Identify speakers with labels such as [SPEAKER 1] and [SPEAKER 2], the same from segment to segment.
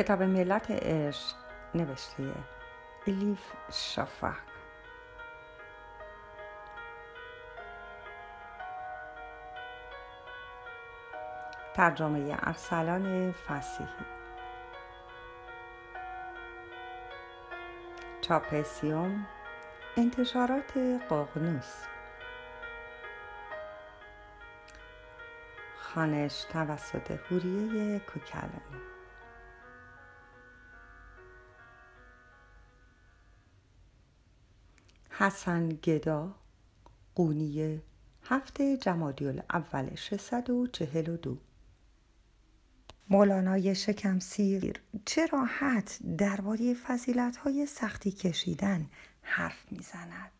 [SPEAKER 1] کتاب ملت عشق نوشته الیف شافاک ترجمه ارسلان فسیحی. چاپسیوم انتشارات ققنوس خانش توسط هوریه کوکلانی. حسن گدا قونیه هفته جمادی اول 642 مولانای شکم سیر چه راحت درباره فضیلت های سختی کشیدن حرف می‌زند.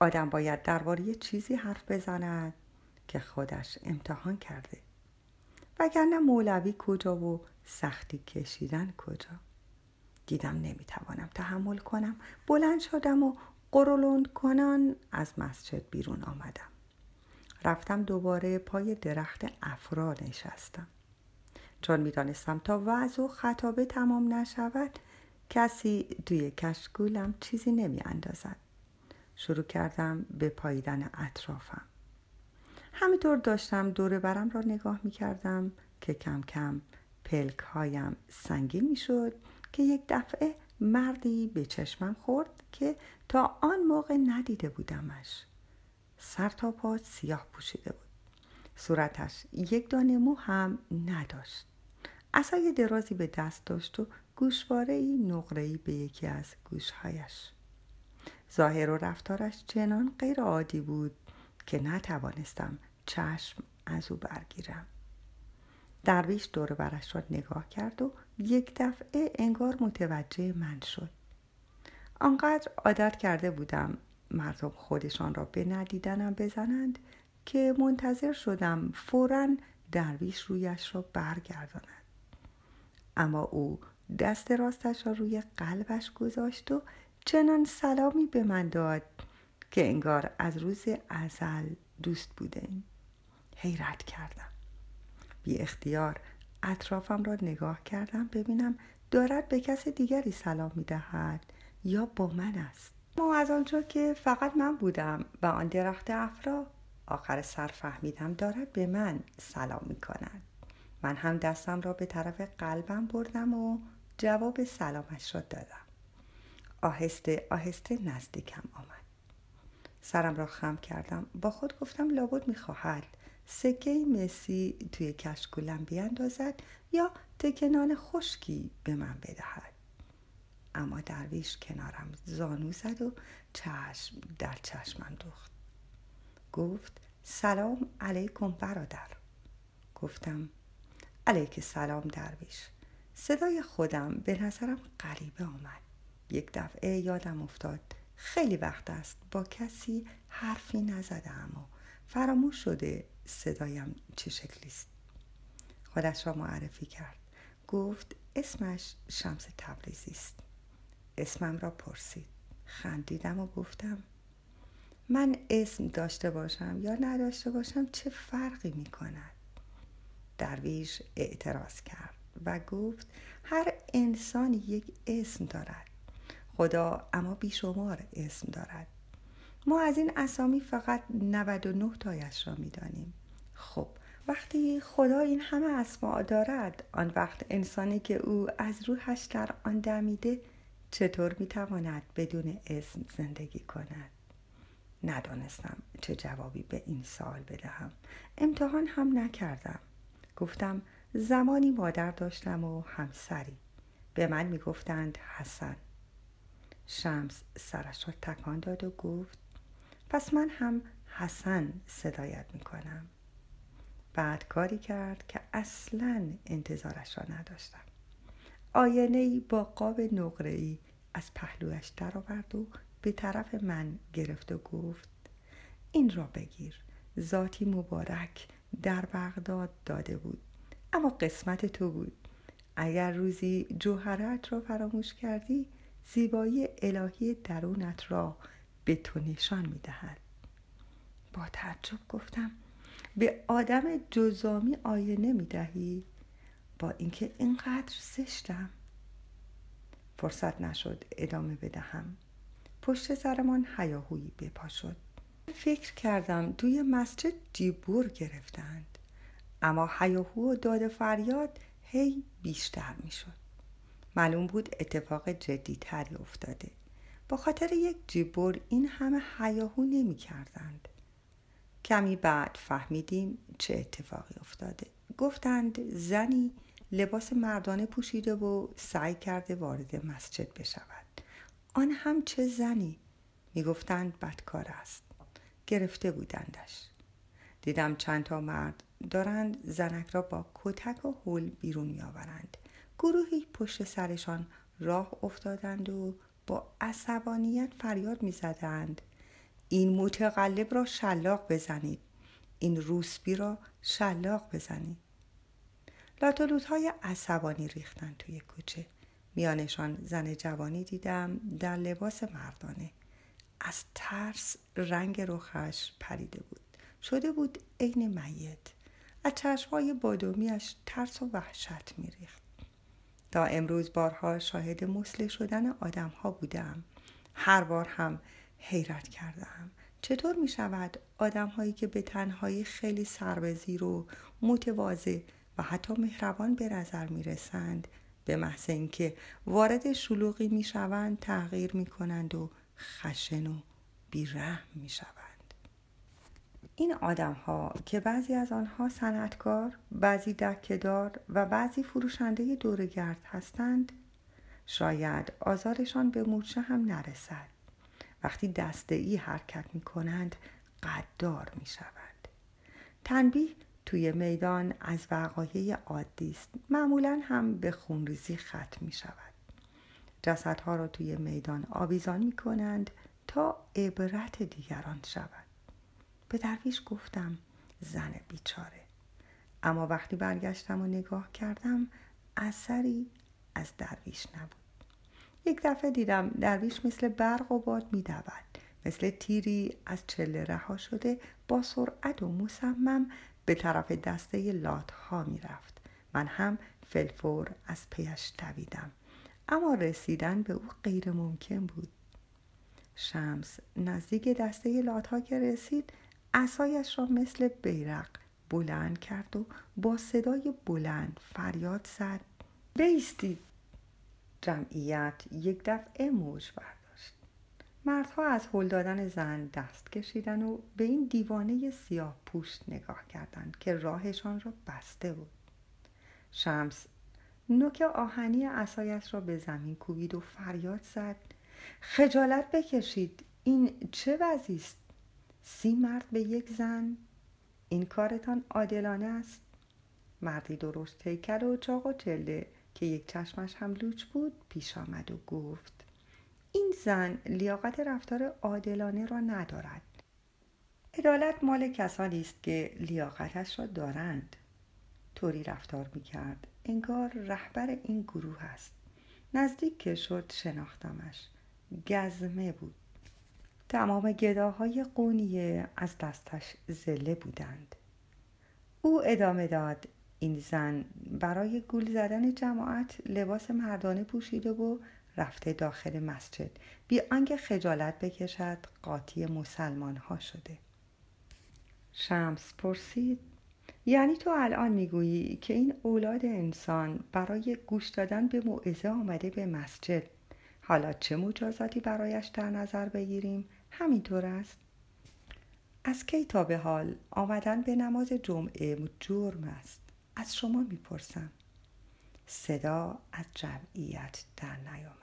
[SPEAKER 1] آدم باید درباره چیزی حرف بزند که خودش امتحان کرده. وگرنه مولوی کجا و سختی کشیدن کجا؟ دیدم نمی‌توانم تحمل کنم. بلند شدم و قرولند کنان از مسجد بیرون آمدم. رفتم دوباره پای درخت افرا نشستم. چون می‌دانستم تا وضع و خطابه تمام نشود کسی توی کشکولم چیزی نمی اندازد. شروع کردم به پاییدن اطرافم. همینطور داشتم دور برم را نگاه می کردم که کم کم پلک هایم سنگین می شد که یک دفعه مردی به چشمم خورد که تا آن موقع ندیده بودمش. سر تا پا سیاه پوشیده بود. صورتش یک دانه مو هم نداشت. اصای درازی به دست داشت و گوشواره ای نقره به یکی از گوشهایش. ظاهر و رفتارش چنان غیر عادی بود که نتوانستم چشم از او برگیرم. درویش دور برش را نگاه کرد و یک دفعه انگار متوجه من شد. آنقدر عادت کرده بودم مردم خودشان را به ندیدنم بزنند که منتظر شدم فورا درویش رویش را برگرداند. اما او دست راستش را روی قلبش گذاشت و چنان سلامی به من داد که انگار از روز ازل دوست بودیم حیرت کردم. بی اختیار. اطرافم را نگاه کردم ببینم دارد به کس دیگری سلام می دهد یا با من است. ما از آنجا که فقط من بودم و آن درخت افرا آخر سر فهمیدم دارد به من سلام می کند من هم دستم را به طرف قلبم بردم و جواب سلامش را دادم. آهسته آهسته نزدیکم آمد. سرم را خم کردم. با خود گفتم لابد می‌خواهد. سکه مسی توی کشکولم بیاندازد یا تکنان خشکی به من بدهد. اما درویش کنارم زانو زد و چشم در چشمم دوخت گفت سلام علیکم برادر. گفتم علیک سلام درویش. صدای خودم به نظرم غریبه آمد. یک دفعه یادم افتاد خیلی وقت است با کسی حرفی نزدم و فراموش شده صدایم چه شکلی است؟ خودش را معرفی کرد. گفت اسمش شمس تبریزی است. اسمم را پرسید. خندیدم و گفتم من اسم داشته باشم یا نداشته باشم چه فرقی می کند؟ درویش اعتراض کرد و گفت هر انسانی یک اسم دارد. خدا اما بیشمار اسم دارد. ما از این اسامی فقط 99 تایش را می‌دانیم خب وقتی خدا این همه اسما دارد آن وقت انسانی که او از روحش در آن دمیده چطور می‌تواند بدون اسم زندگی کند؟ ندانستم چه جوابی به این سال بدهم. امتحان هم نکردم. گفتم زمانی مادر داشتم و همسری. به من می‌گفتند حسن. شمس سرش را تکان داد و گفت پس من هم حسن صدایت می‌کنم. بعد کاری کرد که اصلا انتظارش را نداشتم. آینه ای با قاب نقره ای از پهلویش درآورد و به طرف من گرفت و گفت این را بگیر. ذاتی مبارک در بغداد داده بود اما قسمت تو بود. اگر روزی جوهرت را فراموش کردی زیبایی الهی درونت را به تو نشان می دهد. با تعجب گفتم به آدم جزامی آینه می دهی؟ با اینکه اینقدر زشتم. فرصت نشد ادامه بدهم. پشت سرمان هیاهویی بپا شد فکر کردم توی مسجد جیبور گرفتند. اما هیاهو و داد فریاد هی بیشتر می‌شد. معلوم بود اتفاق جدی تری افتاده. با خاطر یک جیبور این همه حیاهو نمی کردند. کمی بعد فهمیدیم چه اتفاقی افتاده. گفتند زنی لباس مردانه پوشیده و سعی کرده وارد مسجد بشود. آن هم چه زنی؟ می‌گفتند بدکار است. گرفته بودندش. دیدم چند تا مرد دارند زنک را با کتک و هول بیرون میآورند. گروهی پشت سرشان راه افتادند و با عصبانیت فریاد می‌زدند. این متقلب را شلاق بزنید. این روسبی را شلاق بزنید. لاتولوت های عصبانی ریختن توی کوچه. میانشان زن جوانی دیدم در لباس مردانه. از ترس رنگ رخش پریده بود. شده بود عین میت. از چشمهای بادومیش ترس و وحشت میریخت. تا امروز بارها شاهد مسله شدن آدم ها بودم. هر بار هم حیرت کردم چطور می شود آدم هایی که به تنهایی خیلی سربزیر و متواضع و حتی مهربان به نظر می رسند به محض اینکه وارد شلوغی می شوند تغییر می کنند و خشن و بیرحم می شوند این آدم ها که بعضی از آنها صنعتکار، بعضی دکهدار و بعضی فروشنده دورگرد هستند شاید آزارشان به مورچه هم نرسد. وقتی دسته ای حرکت می کنند قدار می شوند تنبیه توی میدان از وقایع عادی است. معمولا هم به خونریزی ختم می شود جسدها را توی میدان آویزان می کنند تا عبرت دیگران شود. به درویش گفتم زن بیچاره. اما وقتی برگشتم و نگاه کردم اثری از درویش نبود. یک دفعه دیدم درویش مثل برق و باد میدود. مثل تیری از چله رها شده با سرعت و مصمم به طرف دسته لات ها می رفت. من هم فلفور از پیش دویدم. اما رسیدن به او غیر ممکن بود. شمس نزدیک دسته لات ها که رسید اسایش را مثل بیرق بلند کرد و با صدای بلند فریاد زد. بیستید جمعیت یک دفعه موج برداشت. مردها از هل دادن زن دست کشیدن و به این دیوانه سیاه پوست نگاه کردند که راهشان را بسته بود. شمس نوک آهنی اسایش را به زمین کوبید و فریاد زد خجالت بکشید این چه وضعی است؟ سی مرد به یک زن این کارتان عادلانه است. مردی درست تیکر و چاق و چله که یک چشمش هم لوچ بود پیش آمد و گفت این زن لیاقت رفتار عادلانه را ندارد. عدالت مال کسانی است که لیاقتش را دارند. طوری رفتار می‌کرد. انگار رهبر این گروه است. نزدیک که شد شناختمش. گزمه بود. تمام گداهای قونیه از دستش زله بودند. او ادامه داد این زن برای گول زدن جماعت لباس مردانه پوشیده و رفته داخل مسجد. بی آنکه خجالت بکشد قاطی مسلمان ها شده. شمس پرسید یعنی تو الان می‌گویی که این اولاد انسان برای گوش دادن به موعظه آمده به مسجد حالا چه مجازاتی برایش در نظر بگیریم؟ همینطور است. از کی تا به حال آمدن به نماز جمعه جرم است؟ از شما می‌پرسم. صدا از جمعیت در نیامد.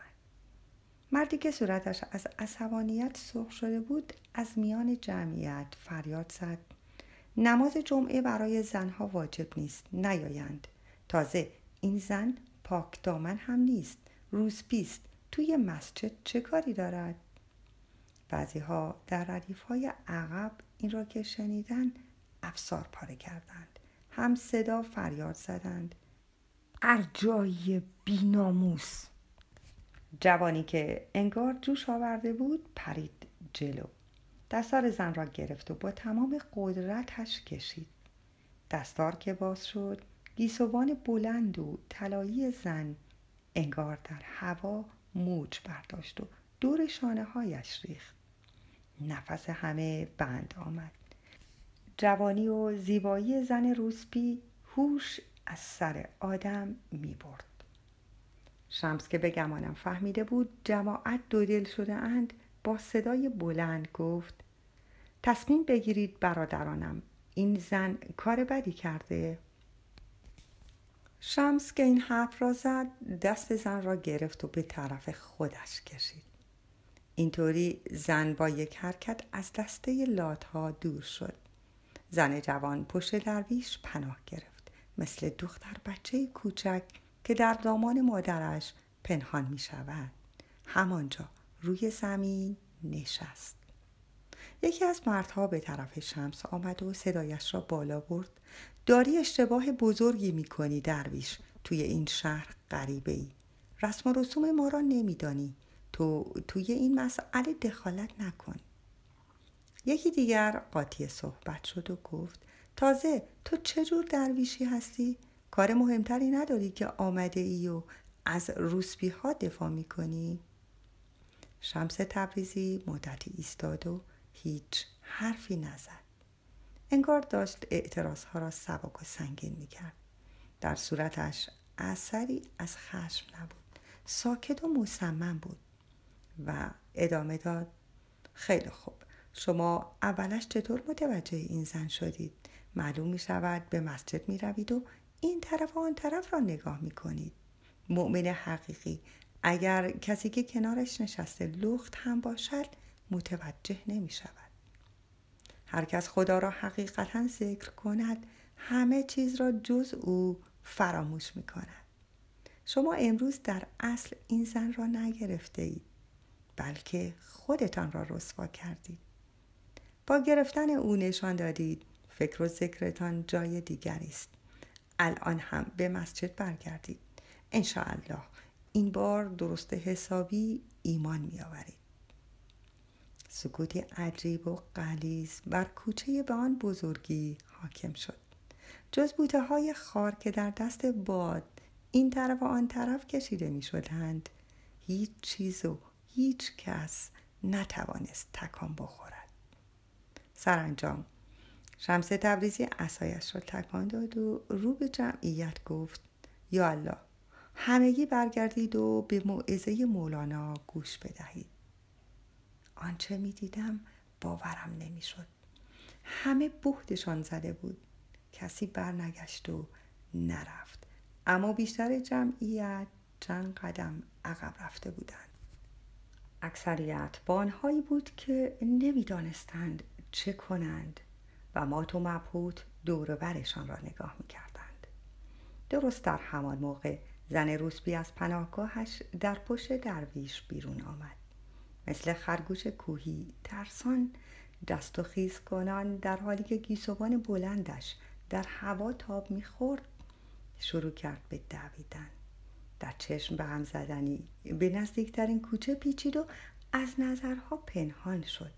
[SPEAKER 1] مردی که صورتش از عصبانیت سرخ شده بود از میان جمعیت فریاد زد. نماز جمعه برای زنها واجب نیست نیایند. تازه این زن پاک دامن هم نیست روزپیست توی مسجد چه کاری دارد؟ بعضی ها در ردیف های عقب این را که شنیدن افسار پاره کردند. هم صدا فریاد زدند. ارجای بیناموس. جوانی که انگار جوش آورده بود پرید جلو. دستار زن را گرفت و با تمام قدرتش کشید. دستار که باز شد گیسوان بلند و طلایی زن انگار در هوا موج برداشت و دور شانه هایش ریخت. نفس همه بند آمد. جوانی و زیبایی زن روسپی هوش از سر آدم می برد. شمس که به گمانم فهمیده بود جماعت دو دل شده اند با صدای بلند گفت تصمیم بگیرید برادرانم این زن کار بدی کرده. شمس که این حرف را زد دست زن را گرفت و به طرف خودش کشید. اینطوری زن با یک حرکت از دسته لاتها دور شد. زن جوان پشت درویش پناه گرفت. مثل دختر بچه کوچک که در دامان مادرش پنهان می شود. همانجا روی زمین نشست. یکی از مردها به طرف شمس آمد و صدایش را بالا برد. داری اشتباه بزرگی می کنی درویش توی این شهر غریبه ای رسم و رسوم ما را نمیدانی. تو توی این مسئله دخالت نکن. یکی دیگر قاطی صحبت شد و گفت تازه تو چجور درویشی هستی؟ کار مهمتری نداری که آمده ای و از روسبی ها دفاع می کنی؟ شمس تبریزی مدتی ایستاد و هیچ حرفی نزد انگار داشت اعتراض ها را سبک و سنگین می کرد در صورتش اثری از خشم نبود ساکت و مصمم بود و ادامه داد خیلی خوب شما اولش چطور متوجه این زن شدید؟ معلوم می شود به مسجد می روید و این طرف و آن طرف را نگاه می کنید مؤمن حقیقی اگر کسی که کنارش نشسته لخت هم باشد متوجه نمی شود هر کس خدا را حقیقتا ذکر کند همه چیز را جز او فراموش می کند شما امروز در اصل این زن را نگرفته اید بلکه خودتان را رسوا کردید. با گرفتن او نشان دادید فکر و ذکرتان جای دیگری است. الان هم به مسجد برگردید. انشاءالله این بار درست حسابی ایمان می آورید سکوتی عجیب و قلیز بر کوچه به آن بزرگی حاکم شد. جز بوته های خار که در دست باد این طرف و آن طرف کشیده می شدند هیچ چیز و هیچ کس نتوانست تکان بخورد. سرانجام. شمس تبریزی اسایش را تکان داد و رو به جمعیت گفت یا الله همگی برگردید و به موعظه مولانا گوش بدهید. آنچه می دیدم باورم نمی‌شد همه بهتشان زده بود. کسی برنگشت و نرفت. اما بیشتر جمعیت چند قدم عقب رفته بودند. اکثریت با آنهایی بود که نمی‌دانستند چه کنند و مات و مبهوت دور برشان را نگاه می‌کردند. درست در همان موقع زن روسبی از پناهگاهش در پشت درویش بیرون آمد. مثل خرگوش کوهی ترسان دست و خیز کنان در حالی که گیسوان بلندش در هوا تاب می‌خورد شروع کرد به دویدن. در چشم به هم زدنی به نزدیکترین کوچه پیچید و از نظرها پنهان شد.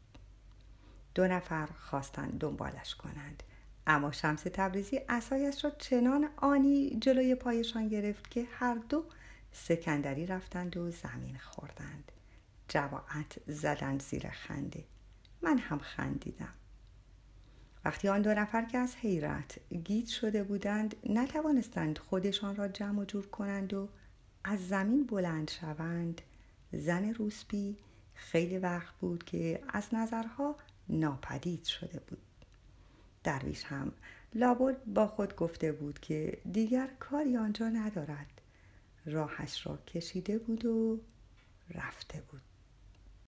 [SPEAKER 1] دو نفر خواستند دنبالش کنند. اما شمس تبریزی اسایش را چنان آنی جلوی پایشان گرفت که هر دو سکندری رفتند و زمین خوردند. جواعت زدن زیر خنده. من هم خندیدم. وقتی آن دو نفر که از حیرت گیت شده بودند نتوانستند خودشان را جمع و جور کنند و از زمین بلند شوند زن روسبی خیلی وقت بود که از نظرها ناپدید شده بود. درویش هم لابد با خود گفته بود که دیگر کاری آنجا ندارد. راهش را کشیده بود و رفته بود.